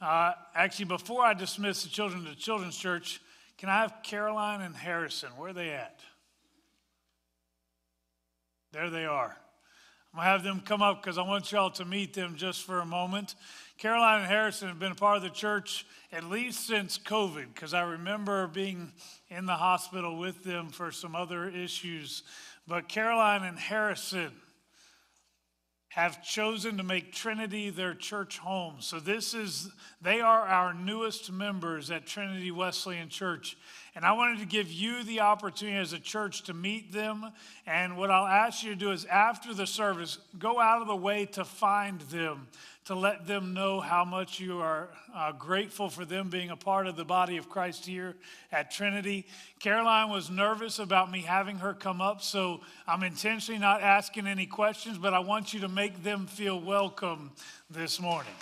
Uh, actually, before I dismiss the children to Children's Church, can I have Caroline and Harrison? Where are they at? There they are. I'm going to have them come up because I want y'all to meet them just for a moment. Caroline and Harrison have been a part of the church at least since COVID because I remember being in the hospital with them for some other issues. But Caroline and Harrison, have chosen to make Trinity their church home. So this is they are our newest members at Trinity Wesleyan Church. And I wanted to give you the opportunity as a church to meet them. And what I'll ask you to do is after the service, go out of the way to find them to let them know how much you are uh, grateful for them being a part of the body of Christ here at Trinity. Caroline was nervous about me having her come up, so I'm intentionally not asking any questions, but I want you to make them feel welcome this morning.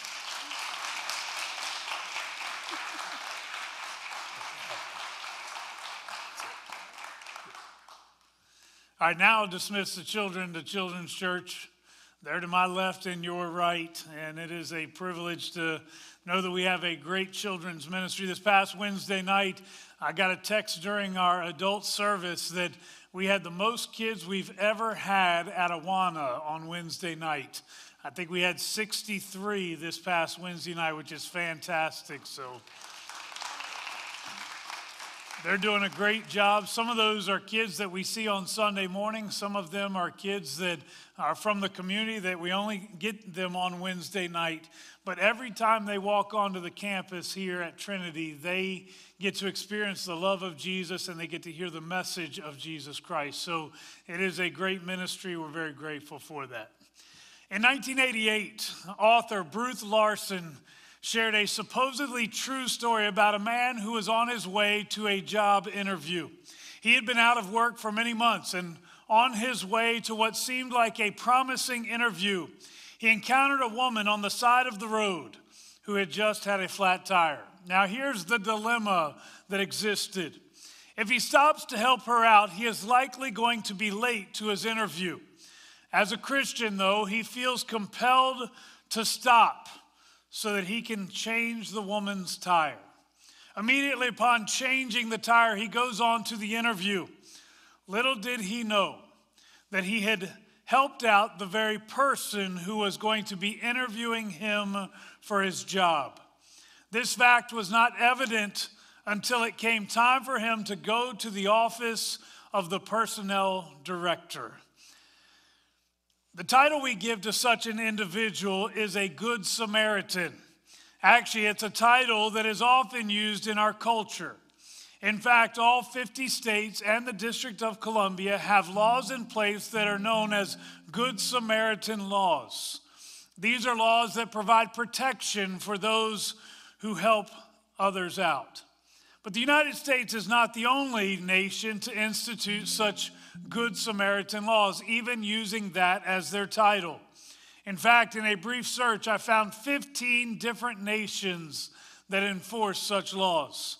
Right, now dismiss the children to Children's Church. They're to my left and your right, and it is a privilege to know that we have a great children's ministry. This past Wednesday night, I got a text during our adult service that we had the most kids we've ever had at Awana on Wednesday night. I think we had 63 this past Wednesday night, which is fantastic. So they're doing a great job. Some of those are kids that we see on Sunday morning. Some of them are kids that are from the community that we only get them on Wednesday night. But every time they walk onto the campus here at Trinity, they get to experience the love of Jesus and they get to hear the message of Jesus Christ. So it is a great ministry. We're very grateful for that. In 1988, author Bruce Larson shared a supposedly true story about a man who was on his way to a job interview. He had been out of work for many months and on his way to what seemed like a promising interview, he encountered a woman on the side of the road who had just had a flat tire. Now, here's the dilemma that existed. If he stops to help her out, he is likely going to be late to his interview. As a Christian, though, he feels compelled to stop so that he can change the woman's tire. Immediately upon changing the tire, he goes on to the interview. Little did he know that he had helped out the very person who was going to be interviewing him for his job. This fact was not evident until it came time for him to go to the office of the personnel director. The title we give to such an individual is a Good Samaritan. Actually, it's a title that is often used in our culture. In fact, all 50 states and the District of Columbia have laws in place that are known as Good Samaritan laws. These are laws that provide protection for those who help others out. But the United States is not the only nation to institute such Good Samaritan laws, even using that as their title. In fact, in a brief search, I found 15 different nations that enforce such laws.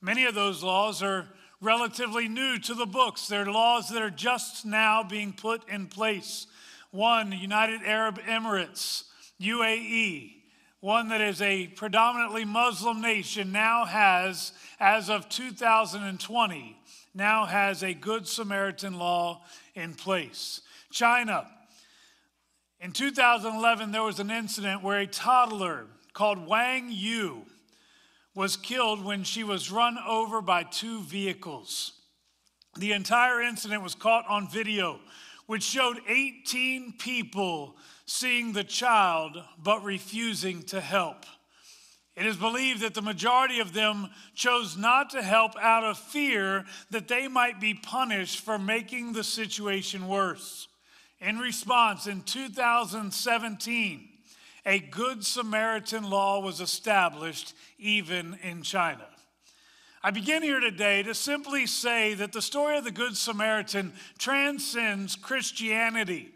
Many of those laws are relatively new to the books. They're laws that are just now being put in place. One, United Arab Emirates, UAE, one that is a predominantly Muslim nation, now has, as of 2020, now has a Good Samaritan law in place. China, in 2011, there was an incident where a toddler called Wang Yu was killed when she was run over by two vehicles. The entire incident was caught on video, which showed 18 people seeing the child but refusing to help. It is believed that the majority of them chose not to help out of fear that they might be punished for making the situation worse. In response, in 2017, a Good Samaritan law was established even in China. I begin here today to simply say that the story of the Good Samaritan transcends Christianity.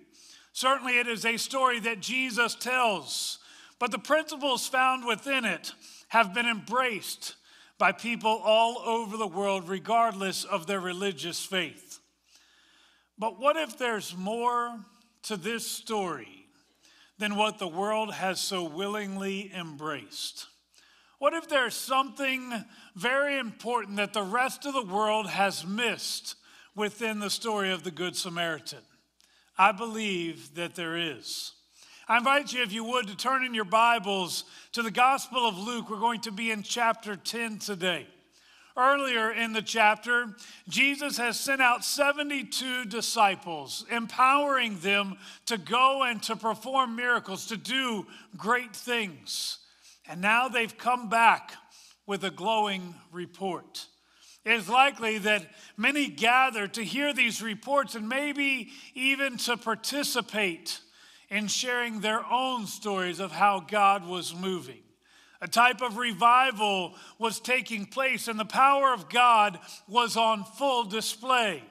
Certainly, it is a story that Jesus tells but the principles found within it have been embraced by people all over the world, regardless of their religious faith. But what if there's more to this story than what the world has so willingly embraced? What if there's something very important that the rest of the world has missed within the story of the Good Samaritan? I believe that there is. I invite you, if you would, to turn in your Bibles to the Gospel of Luke. We're going to be in chapter 10 today. Earlier in the chapter, Jesus has sent out 72 disciples, empowering them to go and to perform miracles, to do great things. And now they've come back with a glowing report. It is likely that many gather to hear these reports and maybe even to participate in sharing their own stories of how God was moving. A type of revival was taking place, and the power of God was on full display.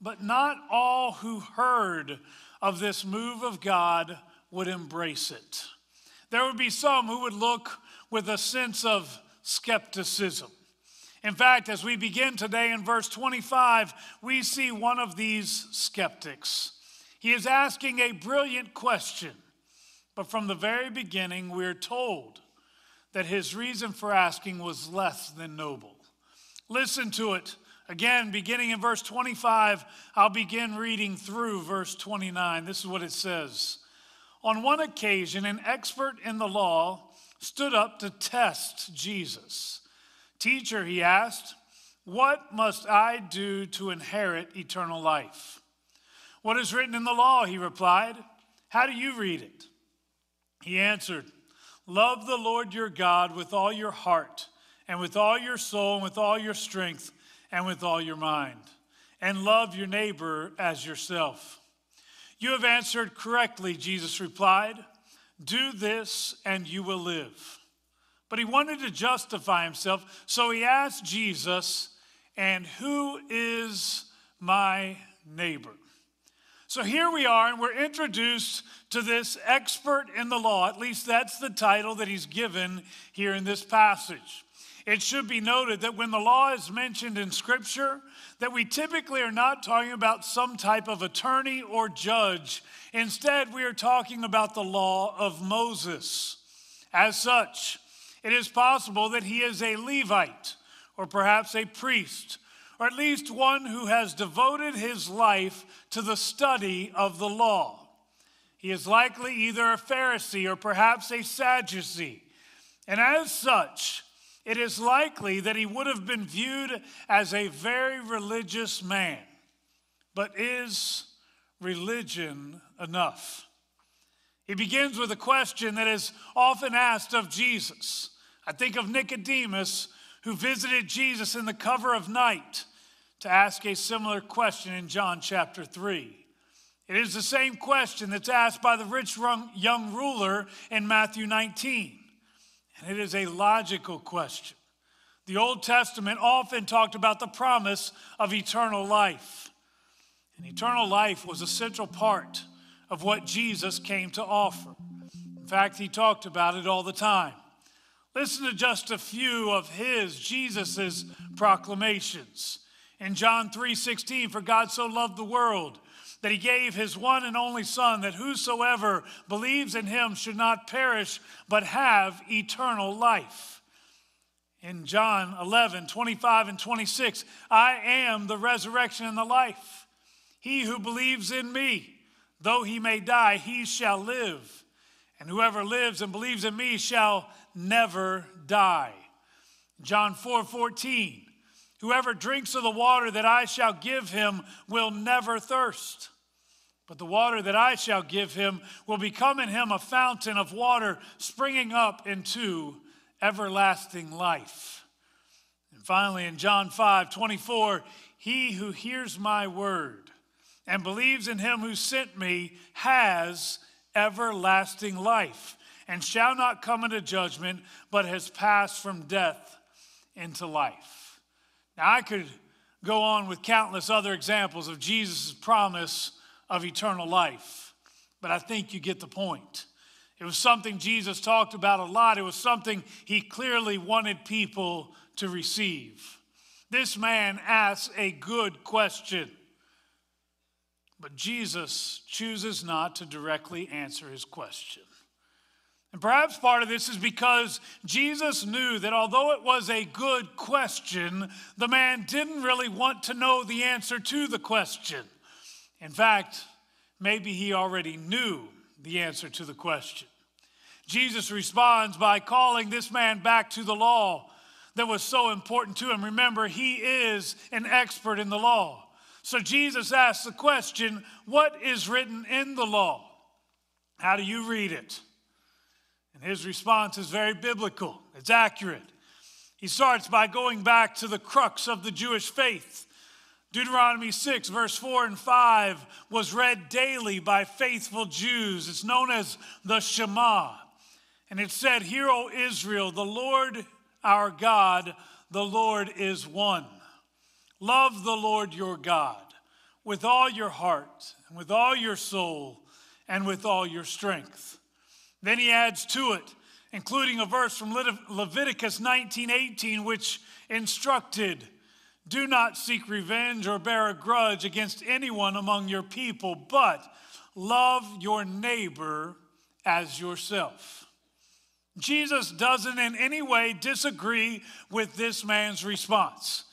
But not all who heard of this move of God would embrace it. There would be some who would look with a sense of skepticism. In fact, as we begin today in verse 25, we see one of these skeptics. He is asking a brilliant question, but from the very beginning, we're told that his reason for asking was less than noble. Listen to it again, beginning in verse 25. I'll begin reading through verse 29. This is what it says On one occasion, an expert in the law stood up to test Jesus. Teacher, he asked, what must I do to inherit eternal life? What is written in the law? He replied. How do you read it? He answered, Love the Lord your God with all your heart, and with all your soul, and with all your strength, and with all your mind, and love your neighbor as yourself. You have answered correctly, Jesus replied. Do this, and you will live. But he wanted to justify himself, so he asked Jesus, And who is my neighbor? So here we are, and we're introduced to this expert in the law. At least that's the title that he's given here in this passage. It should be noted that when the law is mentioned in Scripture, that we typically are not talking about some type of attorney or judge. Instead, we are talking about the law of Moses. As such, it is possible that he is a Levite or perhaps a priest or at least one who has devoted his life to the study of the law. He is likely either a Pharisee or perhaps a Sadducee. And as such, it is likely that he would have been viewed as a very religious man. But is religion enough? He begins with a question that is often asked of Jesus I think of Nicodemus, who visited Jesus in the cover of night to ask a similar question in John chapter 3. It is the same question that's asked by the rich young ruler in Matthew 19. And it is a logical question. The Old Testament often talked about the promise of eternal life. And eternal life was a central part of what Jesus came to offer. In fact, he talked about it all the time. Listen to just a few of his, Jesus's proclamations. In John 3:16, for God so loved the world that he gave his one and only son that whosoever believes in him should not perish but have eternal life. In John 11, 25 and 26, I am the resurrection and the life. He who believes in me, though he may die, he shall live. And whoever lives and believes in me shall never die. John 4 14. Whoever drinks of the water that I shall give him will never thirst. But the water that I shall give him will become in him a fountain of water springing up into everlasting life. And finally, in John 5 24, he who hears my word and believes in him who sent me has everlasting life and shall not come into judgment, but has passed from death into life. Now, I could go on with countless other examples of Jesus' promise of eternal life, but I think you get the point. It was something Jesus talked about a lot, it was something he clearly wanted people to receive. This man asks a good question. But Jesus chooses not to directly answer his question. And perhaps part of this is because Jesus knew that although it was a good question, the man didn't really want to know the answer to the question. In fact, maybe he already knew the answer to the question. Jesus responds by calling this man back to the law that was so important to him. Remember, he is an expert in the law. So Jesus asks the question What is written in the law? How do you read it? His response is very biblical, it's accurate. He starts by going back to the crux of the Jewish faith. Deuteronomy 6, verse 4 and 5 was read daily by faithful Jews. It's known as the Shema. And it said, Hear, O Israel, the Lord our God, the Lord is one. Love the Lord your God with all your heart, and with all your soul, and with all your strength. Then he adds to it, including a verse from Leviticus 19:18, which instructed, "Do not seek revenge or bear a grudge against anyone among your people, but love your neighbor as yourself." Jesus doesn't in any way disagree with this man's response.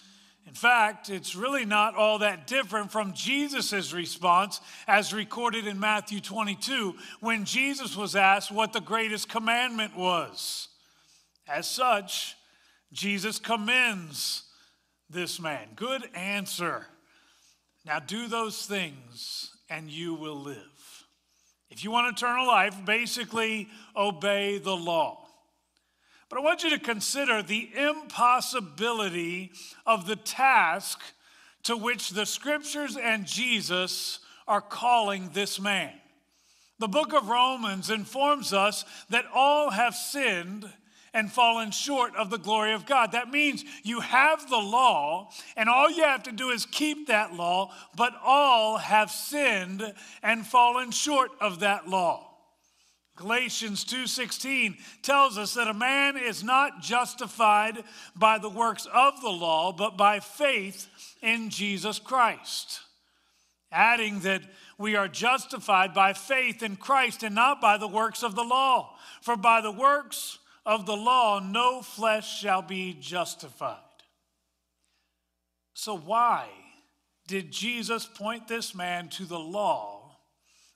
In fact, it's really not all that different from Jesus' response as recorded in Matthew 22 when Jesus was asked what the greatest commandment was. As such, Jesus commends this man. Good answer. Now do those things and you will live. If you want eternal life, basically obey the law. But I want you to consider the impossibility of the task to which the scriptures and Jesus are calling this man. The book of Romans informs us that all have sinned and fallen short of the glory of God. That means you have the law, and all you have to do is keep that law, but all have sinned and fallen short of that law. Galatians 2:16 tells us that a man is not justified by the works of the law but by faith in Jesus Christ. Adding that we are justified by faith in Christ and not by the works of the law. For by the works of the law no flesh shall be justified. So why did Jesus point this man to the law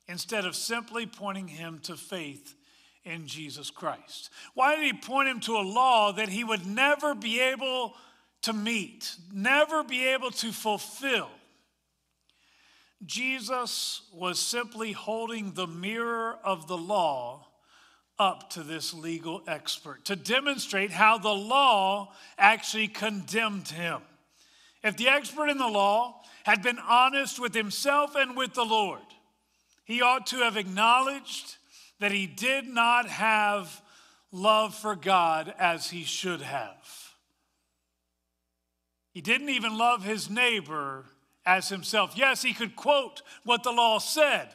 instead of simply pointing him to faith in Jesus Christ? Why did he point him to a law that he would never be able to meet, never be able to fulfill? Jesus was simply holding the mirror of the law up to this legal expert to demonstrate how the law actually condemned him. If the expert in the law had been honest with himself and with the Lord, he ought to have acknowledged that he did not have love for God as he should have. He didn't even love his neighbor as himself. Yes, he could quote what the law said,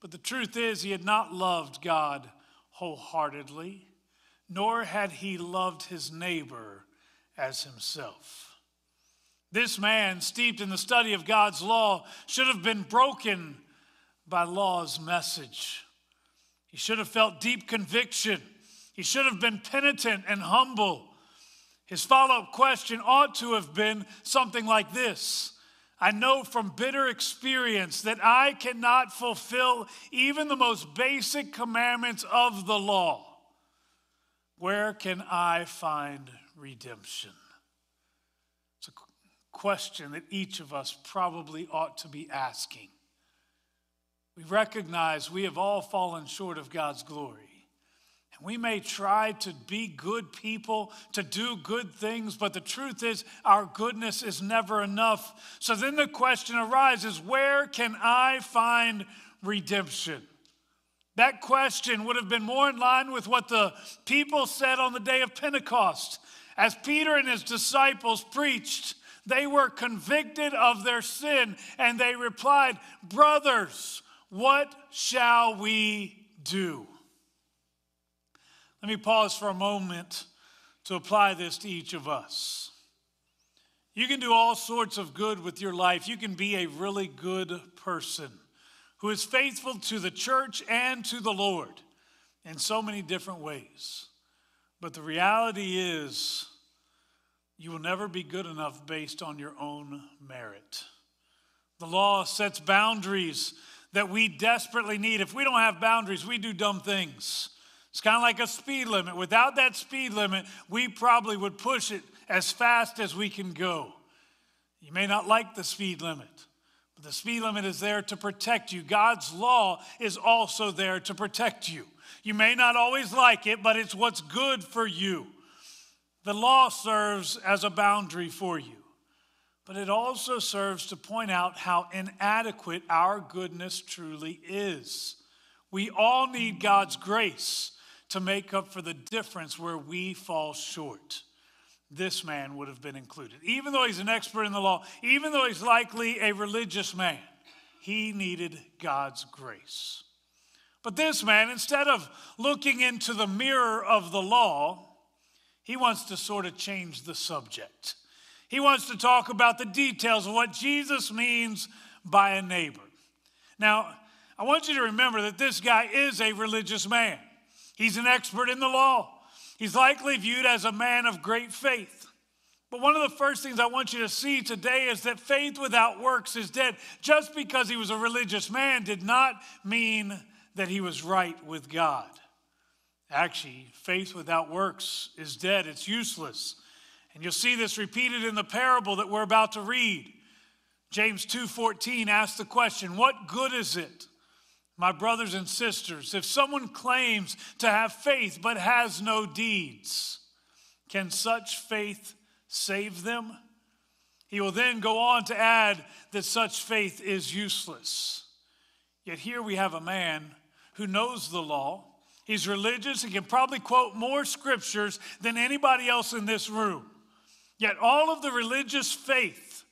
but the truth is, he had not loved God wholeheartedly, nor had he loved his neighbor as himself. This man, steeped in the study of God's law, should have been broken by law's message. He should have felt deep conviction. He should have been penitent and humble. His follow up question ought to have been something like this I know from bitter experience that I cannot fulfill even the most basic commandments of the law. Where can I find redemption? It's a question that each of us probably ought to be asking. We recognize we have all fallen short of God's glory. And we may try to be good people, to do good things, but the truth is our goodness is never enough. So then the question arises where can I find redemption? That question would have been more in line with what the people said on the day of Pentecost. As Peter and his disciples preached, they were convicted of their sin and they replied, Brothers, what shall we do? Let me pause for a moment to apply this to each of us. You can do all sorts of good with your life. You can be a really good person who is faithful to the church and to the Lord. in so many different ways. But the reality is, you will never be good enough based on your own merit. The law sets boundaries that we desperately need. If we don't have boundaries, we do dumb things. It's kind of like a speed limit. Without that speed limit, we probably would push it as fast as we can go. You may not like the speed limit, but the speed limit is there to protect you. God's law is also there to protect you. You may not always like it, but it's what's good for you. The law serves as a boundary for you, but it also serves to point out how inadequate our goodness truly is. We all need God's grace to make up for the difference where we fall short. This man would have been included. Even though he's an expert in the law, even though he's likely a religious man, he needed God's grace. But this man, instead of looking into the mirror of the law, he wants to sort of change the subject. He wants to talk about the details of what Jesus means by a neighbor. Now, I want you to remember that this guy is a religious man. He's an expert in the law. He's likely viewed as a man of great faith. But one of the first things I want you to see today is that faith without works is dead. Just because he was a religious man did not mean that he was right with God. Actually, faith without works is dead, it's useless. And you'll see this repeated in the parable that we're about to read. James 2:14 asks the question, "What good is it, my brothers and sisters, if someone claims to have faith but has no deeds? Can such faith save them?" He will then go on to add that such faith is useless. Yet here we have a man who knows the law. He's religious. He can probably quote more scriptures than anybody else in this room. Yet all of the religious faith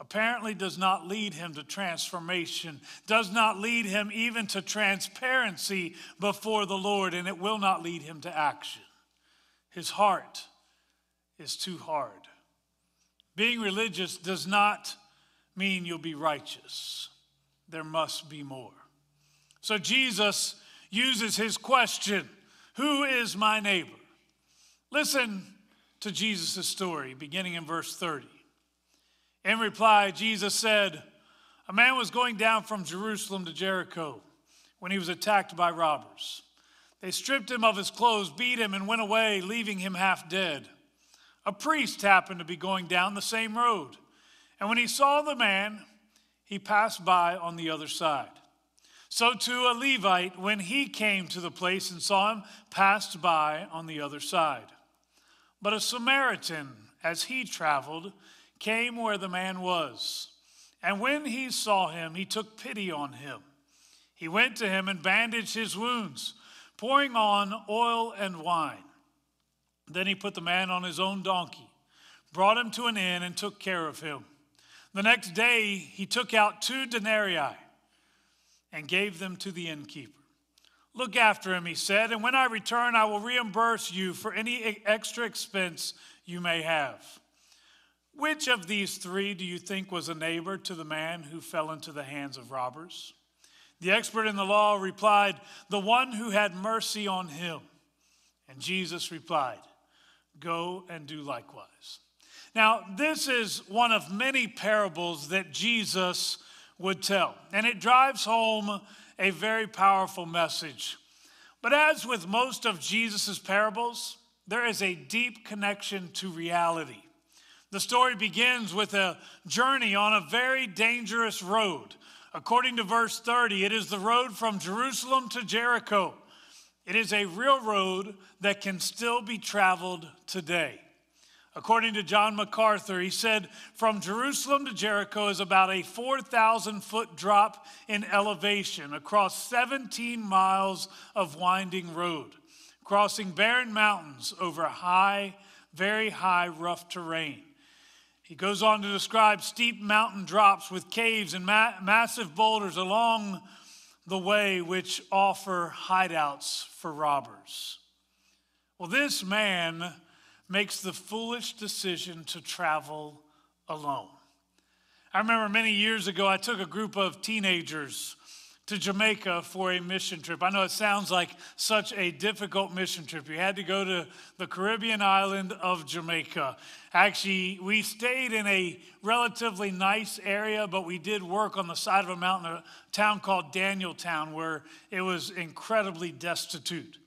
apparently does not lead him to transformation, does not lead him even to transparency before the Lord, and it will not lead him to action. His heart is too hard. Being religious does not mean you'll be righteous. There must be more. So Jesus uses his question Who is my neighbor? Listen to Jesus' story, beginning in verse 30. In reply, Jesus said, A man was going down from Jerusalem to Jericho when he was attacked by robbers. They stripped him of his clothes, beat him, and went away, leaving him half dead. A priest happened to be going down the same road, and when he saw the man, he passed by on the other side. So too a Levite, when he came to the place and saw him, passed by on the other side. But a Samaritan, as he traveled, came where the man was. And when he saw him, he took pity on him. He went to him and bandaged his wounds, pouring on oil and wine. Then he put the man on his own donkey, brought him to an inn, and took care of him. The next day he took out two denarii and gave them to the innkeeper. Look after him, he said, and when I return, I will reimburse you for any extra expense you may have. Which of these three do you think was a neighbor to the man who fell into the hands of robbers? The expert in the law replied, The one who had mercy on him. And Jesus replied, Go and do likewise. Now, this is one of many parables that Jesus would tell. And it drives home a very powerful message. But as with most of Jesus' parables, there is a deep connection to reality. The story begins with a journey on a very dangerous road. According to verse 30, it is the road from Jerusalem to Jericho. It is a real road that can still be traveled today. According to John MacArthur, he said, from Jerusalem to Jericho is about a 4,000 foot drop in elevation across 17 miles of winding road, crossing barren mountains over high, very high, rough terrain. He goes on to describe steep mountain drops with caves and ma- massive boulders along the way, which offer hideouts for robbers. Well, this man makes the foolish decision to travel alone. I remember many years ago, I took a group of teenagers to Jamaica for a mission trip. I know it sounds like such a difficult mission trip. You had to go to the Caribbean island of Jamaica. Actually, we stayed in a relatively nice area, but we did work on the side of a mountain, a town called Danieltown, where it was incredibly destitute.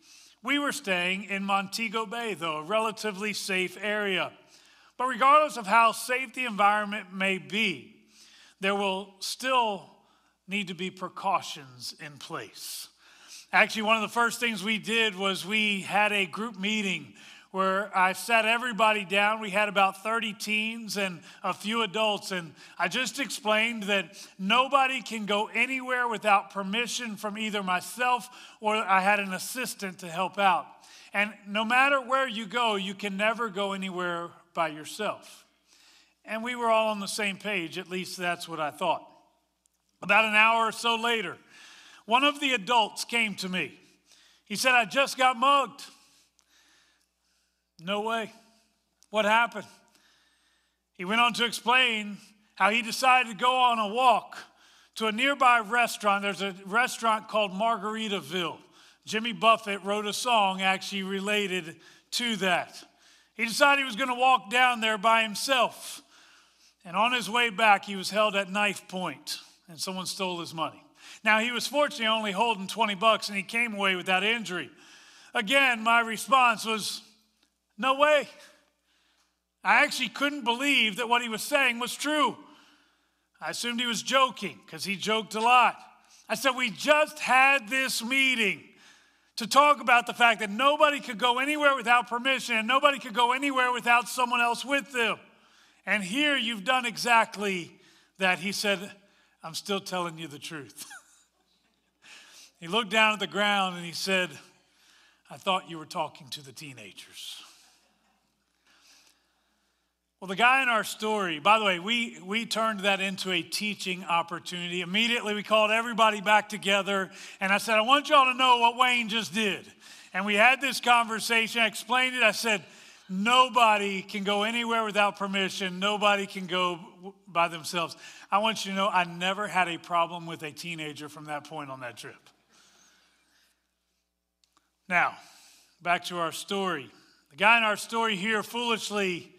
We were staying in Montego Bay, though, a relatively safe area. But regardless of how safe the environment may be, there will still need to be precautions in place. Actually, one of the first things we did was we had a group meeting where I sat everybody down. We had about 30 teens and a few adults, and I just explained that nobody can go anywhere without permission from either myself or I had an assistant to help out. And no matter where you go, you can never go anywhere by yourself. And we were all on the same page, at least that's what I thought. About an hour or so later, one of the adults came to me. He said, I just got mugged. No way. What happened? He went on to explain how he decided to go on a walk to a nearby restaurant. There's a restaurant called Margaritaville. Jimmy Buffett wrote a song actually related to that. He decided he was going to walk down there by himself. And on his way back, he was held at knife point and someone stole his money. Now, he was fortunately only holding 20 bucks and he came away without injury. Again, my response was, No way. I actually couldn't believe that what he was saying was true. I assumed he was joking because he joked a lot. I said, We just had this meeting to talk about the fact that nobody could go anywhere without permission and nobody could go anywhere without someone else with them. And here you've done exactly that. He said, I'm still telling you the truth. he looked down at the ground and he said, I thought you were talking to the teenagers. Well, the guy in our story, by the way, we, we turned that into a teaching opportunity. Immediately, we called everybody back together, and I said, I want y'all to know what Wayne just did. And we had this conversation. I explained it. I said, Nobody can go anywhere without permission. Nobody can go by themselves. I want you to know I never had a problem with a teenager from that point on that trip. Now, back to our story. The guy in our story here foolishly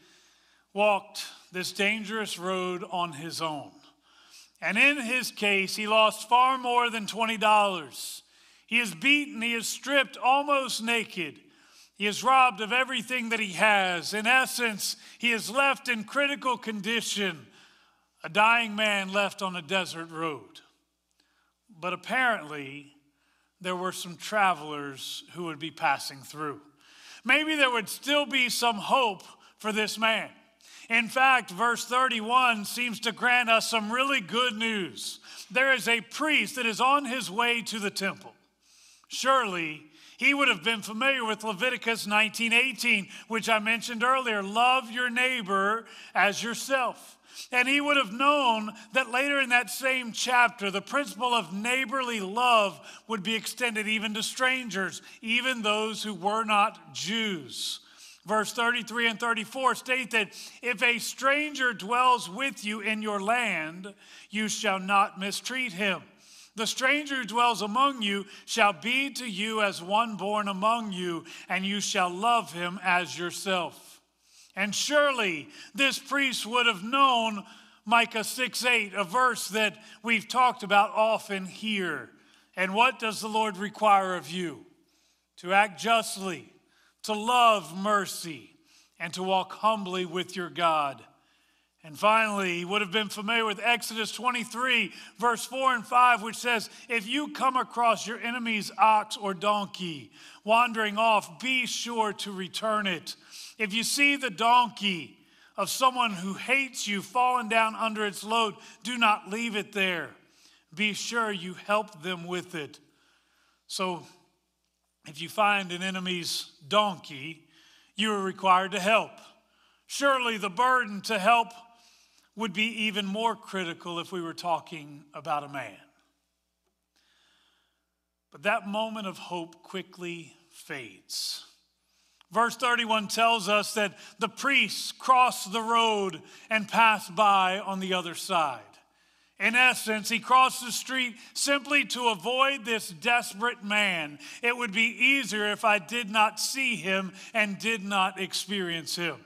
walked this dangerous road on his own. And in his case, he lost far more than $20. He is beaten, he is stripped almost naked. He is robbed of everything that he has. In essence, he is left in critical condition, a dying man left on a desert road. But apparently, there were some travelers who would be passing through. Maybe there would still be some hope for this man. In fact, verse 31 seems to grant us some really good news. There is a priest that is on his way to the temple. Surely he would have been familiar with Leviticus 19:18, which I mentioned earlier, love your neighbor as yourself. And he would have known that later in that same chapter, the principle of neighborly love would be extended even to strangers, even those who were not Jews. Verse 33 and 34 state that if a stranger dwells with you in your land, you shall not mistreat him. The stranger who dwells among you shall be to you as one born among you, and you shall love him as yourself. And surely this priest would have known Micah 6 8, a verse that we've talked about often here. And what does the Lord require of you? To act justly, to love mercy, and to walk humbly with your God. And finally, he would have been familiar with Exodus 23, verse 4 and 5, which says, If you come across your enemy's ox or donkey wandering off, be sure to return it. If you see the donkey of someone who hates you falling down under its load, do not leave it there. Be sure you help them with it. So, if you find an enemy's donkey, you are required to help. Surely the burden to help would be even more critical if we were talking about a man. But that moment of hope quickly fades. Verse 31 tells us that the priests crossed the road and passed by on the other side. In essence, he crossed the street simply to avoid this desperate man. It would be easier if I did not see him and did not experience him.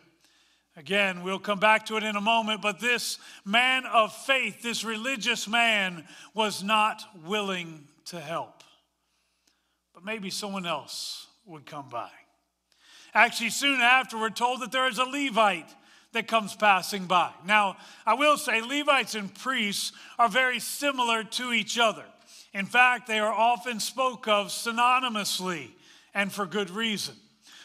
Again, we'll come back to it in a moment, but this man of faith, this religious man, was not willing to help. But maybe someone else would come by. Actually, soon after, we're told that there is a Levite that comes passing by. Now, I will say Levites and priests are very similar to each other. In fact, they are often spoke of synonymously and for good reason.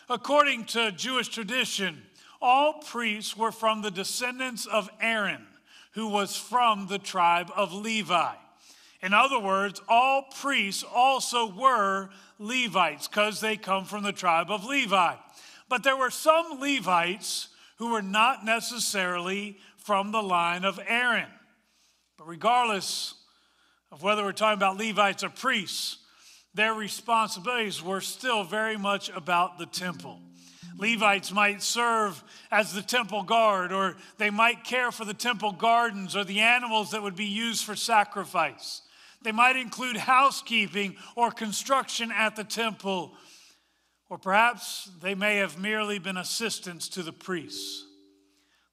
According to Jewish tradition, all priests were from the descendants of Aaron, who was from the tribe of Levi. In other words, all priests also were Levites because they come from the tribe of Levi. But there were some Levites who were not necessarily from the line of Aaron. But regardless of whether we're talking about Levites or priests, their responsibilities were still very much about the temple. Levites might serve as the temple guard, or they might care for the temple gardens or the animals that would be used for sacrifice. They might include housekeeping or construction at the temple or perhaps they may have merely been assistants to the priests.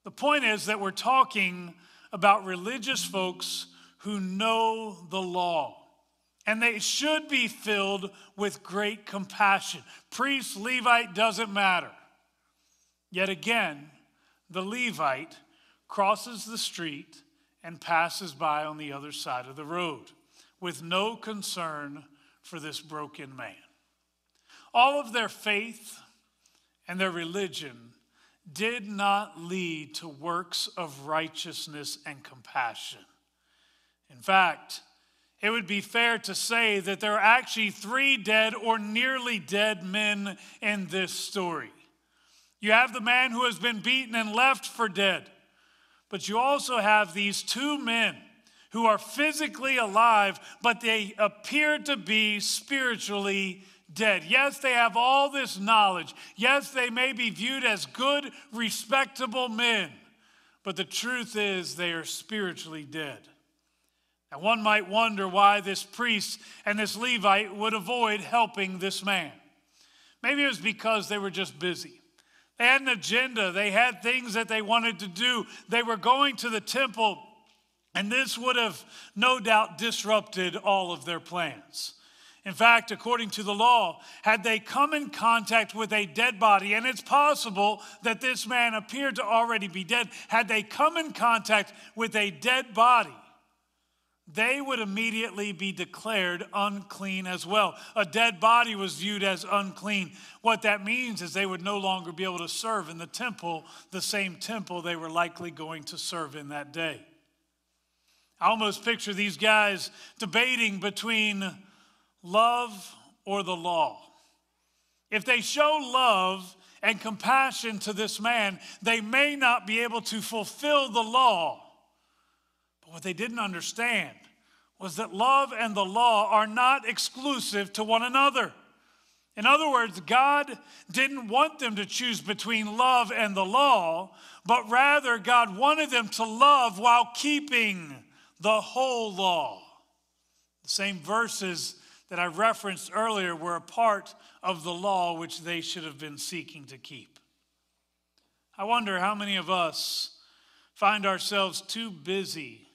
The point is that we're talking about religious folks who know the law. And they should be filled with great compassion. Priest, Levite, doesn't matter. Yet again, the Levite crosses the street and passes by on the other side of the road with no concern for this broken man. All of their faith and their religion did not lead to works of righteousness and compassion. In fact, it would be fair to say that there are actually three dead or nearly dead men in this story. You have the man who has been beaten and left for dead, but you also have these two men who are physically alive, but they appear to be spiritually dead. Yes, they have all this knowledge. Yes, they may be viewed as good, respectable men, but the truth is they are spiritually dead. Now, one might wonder why this priest and this Levite would avoid helping this man. Maybe it was because they were just busy. They had an agenda, they had things that they wanted to do. They were going to the temple, and this would have no doubt disrupted all of their plans. In fact, according to the law, had they come in contact with a dead body, and it's possible that this man appeared to already be dead, had they come in contact with a dead body, they would immediately be declared unclean as well. A dead body was viewed as unclean. What that means is they would no longer be able to serve in the temple, the same temple they were likely going to serve in that day. I almost picture these guys debating between love or the law. If they show love and compassion to this man, they may not be able to fulfill the law. But what they didn't understand was that love and the law are not exclusive to one another. In other words, God didn't want them to choose between love and the law, but rather God wanted them to love while keeping the whole law. The same verses that I referenced earlier were a part of the law which they should have been seeking to keep. I wonder how many of us find ourselves too busy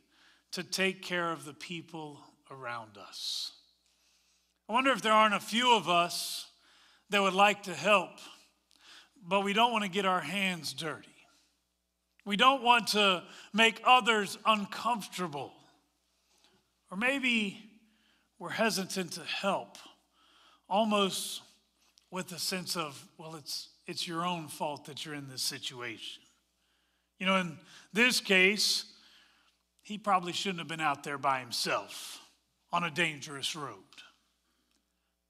to take care of the people around us. I wonder if there aren't a few of us that would like to help, but we don't want to get our hands dirty. We don't want to make others uncomfortable. Or maybe we're hesitant to help, almost with a sense of, well, it's, it's your own fault that you're in this situation. You know, in this case, he probably shouldn't have been out there by himself on a dangerous road.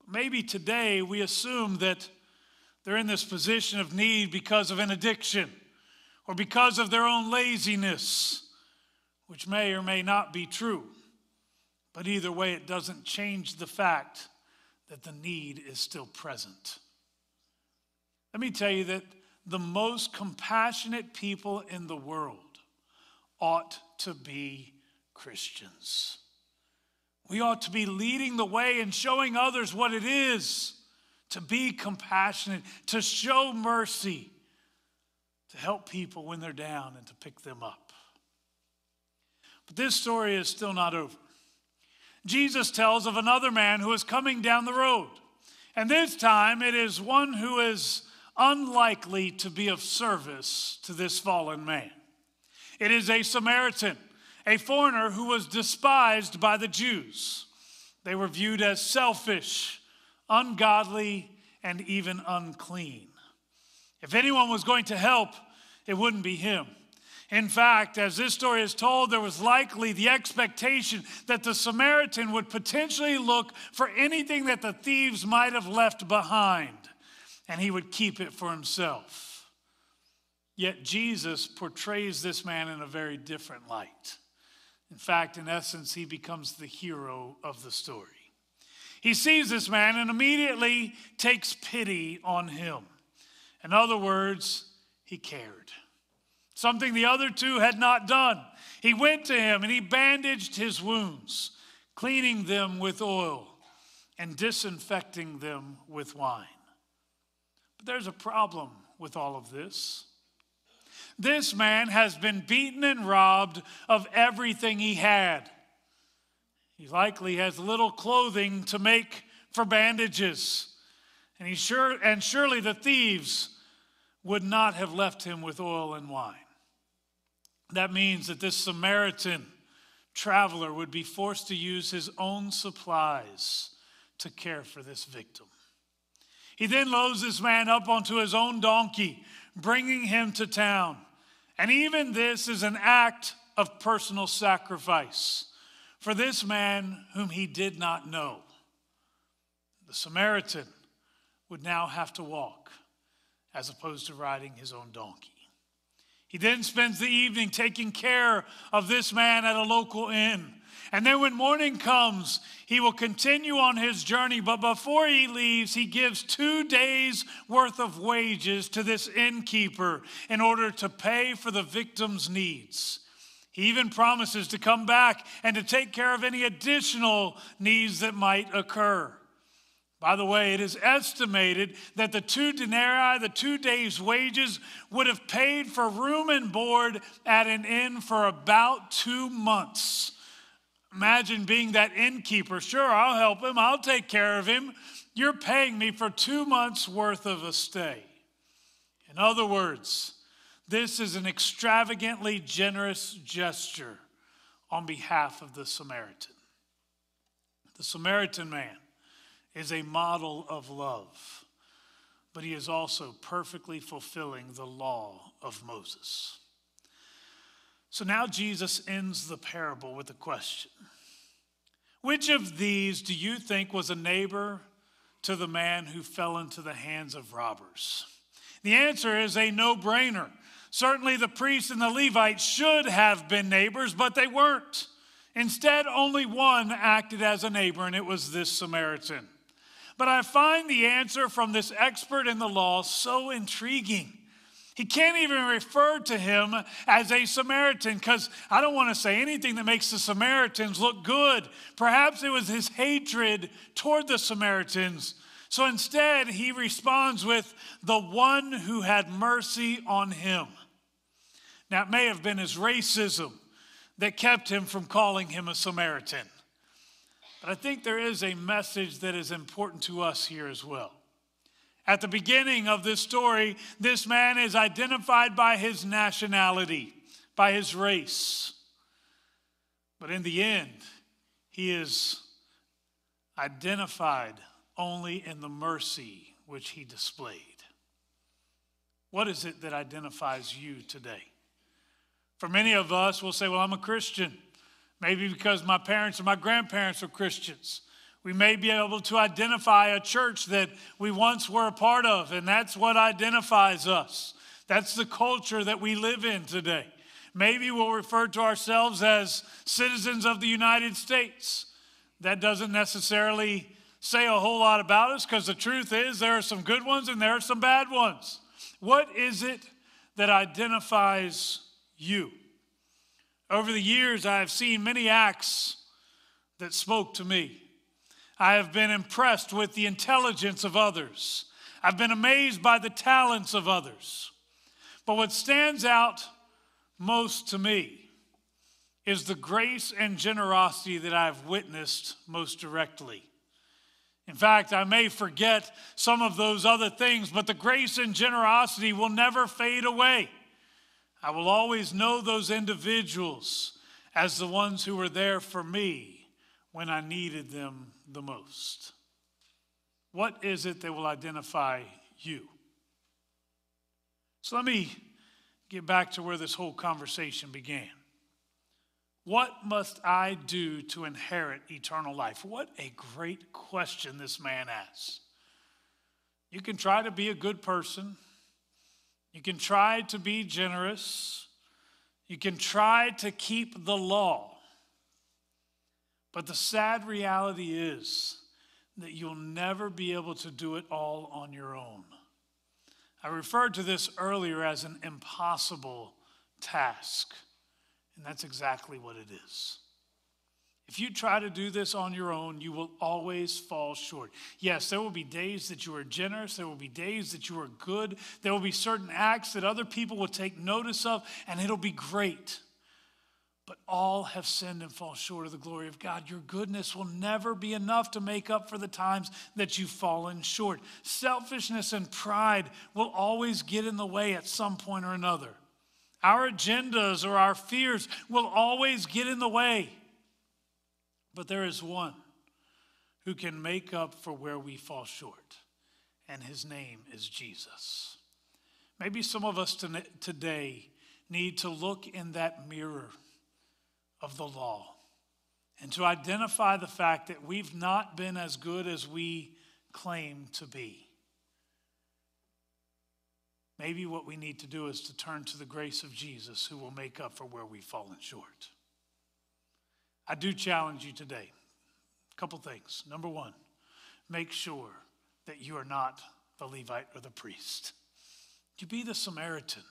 Maybe today we assume that they're in this position of need because of an addiction or because of their own laziness, which may or may not be true. But either way, it doesn't change the fact that the need is still present. Let me tell you that the most compassionate people in the world ought to be Christians. We ought to be leading the way and showing others what it is to be compassionate, to show mercy, to help people when they're down and to pick them up. But this story is still not over. Jesus tells of another man who is coming down the road. And this time it is one who is unlikely to be of service to this fallen man. It is a Samaritan, a foreigner who was despised by the Jews. They were viewed as selfish, ungodly, and even unclean. If anyone was going to help, it wouldn't be him. In fact, as this story is told, there was likely the expectation that the Samaritan would potentially look for anything that the thieves might have left behind, and he would keep it for himself. Yet Jesus portrays this man in a very different light. In fact, in essence, he becomes the hero of the story. He sees this man and immediately takes pity on him. In other words, he cared something the other two had not done. He went to him and he bandaged his wounds, cleaning them with oil and disinfecting them with wine. But there's a problem with all of this. This man has been beaten and robbed of everything he had. He likely has little clothing to make for bandages. And, he sure, and surely the thieves would not have left him with oil and wine. That means that this Samaritan traveler would be forced to use his own supplies to care for this victim. He then loads this man up onto his own donkey, bringing him to town. And even this is an act of personal sacrifice for this man whom he did not know. The Samaritan would now have to walk as opposed to riding his own donkey. He then spends the evening taking care of this man at a local inn. And then when morning comes, he will continue on his journey. But before he leaves, he gives two days' worth of wages to this innkeeper in order to pay for the victim's needs. He even promises to come back and to take care of any additional needs that might occur. By the way, it is estimated that the two denarii, the two days' wages, would have paid for room and board at an inn for about two months. Imagine being that innkeeper. Sure, I'll help him, I'll take care of him. You're paying me for two months' worth of a stay. In other words, this is an extravagantly generous gesture on behalf of the Samaritan. The Samaritan man is a model of love, but he is also perfectly fulfilling the law of Moses. So now Jesus ends the parable with a question Which of these do you think was a neighbor to the man who fell into the hands of robbers? The answer is a no brainer. Certainly, the priests and the Levites should have been neighbors, but they weren't. Instead, only one acted as a neighbor, and it was this Samaritan. But I find the answer from this expert in the law so intriguing. He can't even refer to him as a Samaritan because I don't want to say anything that makes the Samaritans look good. Perhaps it was his hatred toward the Samaritans. So instead, he responds with the one who had mercy on him. Now, it may have been his racism that kept him from calling him a Samaritan. But I think there is a message that is important to us here as well. At the beginning of this story, this man is identified by his nationality, by his race. But in the end, he is identified only in the mercy which he displayed. What is it that identifies you today? For many of us, we'll say, Well, I'm a Christian. Maybe because my parents or my grandparents were Christians. We may be able to identify a church that we once were a part of, and that's what identifies us. That's the culture that we live in today. Maybe we'll refer to ourselves as citizens of the United States. That doesn't necessarily say a whole lot about us because the truth is there are some good ones and there are some bad ones. What is it that identifies you? Over the years, I have seen many acts that spoke to me. I have been impressed with the intelligence of others. I've been amazed by the talents of others. But what stands out most to me is the grace and generosity that I've witnessed most directly. In fact, I may forget some of those other things, but the grace and generosity will never fade away. I will always know those individuals as the ones who were there for me when I needed them the most. What is it that will identify you? So let me get back to where this whole conversation began. What must I do to inherit eternal life? What a great question this man asks. You can try to be a good person. You can try to be generous. You can try to keep the law. But the sad reality is that you'll never be able to do it all on your own. I referred to this earlier as an impossible task, and that's exactly what it is. If you try to do this on your own, you will always fall short. Yes, there will be days that you are generous. There will be days that you are good. There will be certain acts that other people will take notice of, and it'll be great. But all have sinned and fall short of the glory of God. Your goodness will never be enough to make up for the times that you've fallen short. Selfishness and pride will always get in the way at some point or another. Our agendas or our fears will always get in the way. But there is one who can make up for where we fall short, and his name is Jesus. Maybe some of us today need to look in that mirror of the law and to identify the fact that we've not been as good as we claim to be. Maybe what we need to do is to turn to the grace of Jesus who will make up for where we've fallen short. I do challenge you today. A couple things. Number one, make sure that you are not the Levite or the priest. You be the Samaritan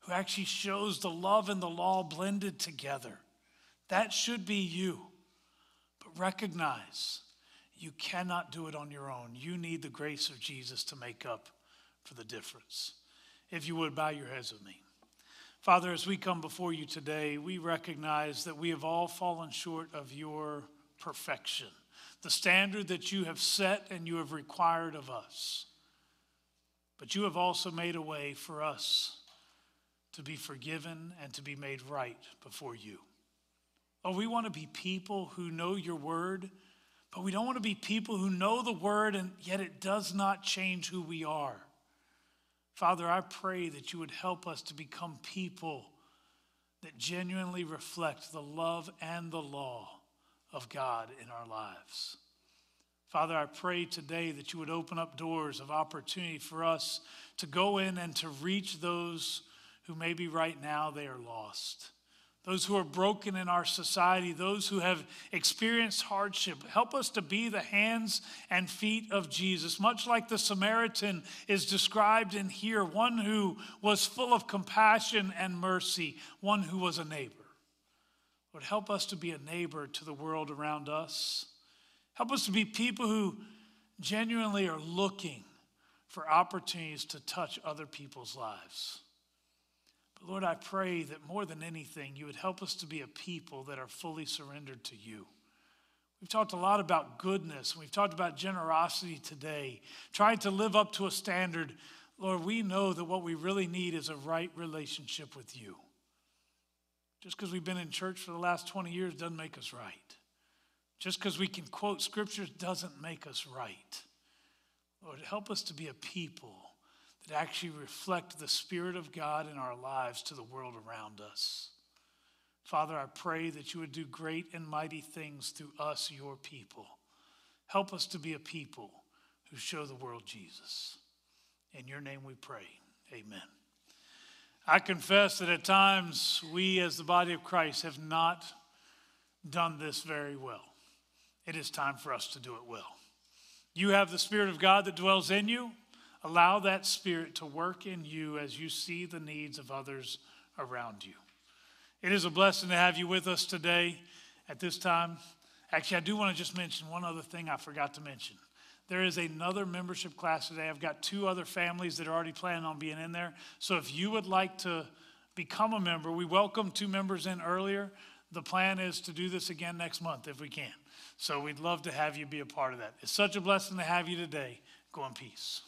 who actually shows the love and the law blended together. That should be you. But recognize you cannot do it on your own. You need the grace of Jesus to make up for the difference. If you would, bow your heads with me. Father, as we come before you today, we recognize that we have all fallen short of your perfection, the standard that you have set and you have required of us. But you have also made a way for us to be forgiven and to be made right before you. Oh, we want to be people who know your word, but we don't want to be people who know the word and yet it does not change who we are. Father, I pray that you would help us to become people that genuinely reflect the love and the law of God in our lives. Father, I pray today that you would open up doors of opportunity for us to go in and to reach those who maybe right now they are lost those who are broken in our society, those who have experienced hardship. Help us to be the hands and feet of Jesus, much like the Samaritan is described in here one who was full of compassion and mercy, one who was a neighbor. Lord, help us to be a neighbor to the world around us. Help us to be people who genuinely are looking for opportunities to touch other people's lives. Lord, I pray that more than anything, you would help us to be a people that are fully surrendered to you. We've talked a lot about goodness. We've talked about generosity today, trying to live up to a standard. Lord, we know that what we really need is a right relationship with you. Just because we've been in church for the last 20 years doesn't make us right. Just because we can quote scriptures doesn't make us right. Lord, help us to be a people that actually reflect the Spirit of God in our lives to the world around us. Father, I pray that you would do great and mighty things through us, your people. Help us to be a people who show the world Jesus. In your name we pray. Amen. I confess that at times we, as the body of Christ, have not done this very well. It is time for us to do it well. You have the Spirit of God that dwells in you. Allow that Spirit to work in you as you see the needs of others around you. It is a blessing to have you with us today at this time. Actually, I do want to just mention one other thing I forgot to mention. There is another membership class today. I've got two other families that are already planning on being in there. So if you would like to become a member, we welcome two members in earlier. The plan is to do this again next month if we can. So we'd love to have you be a part of that. It's such a blessing to have you today. Go in peace.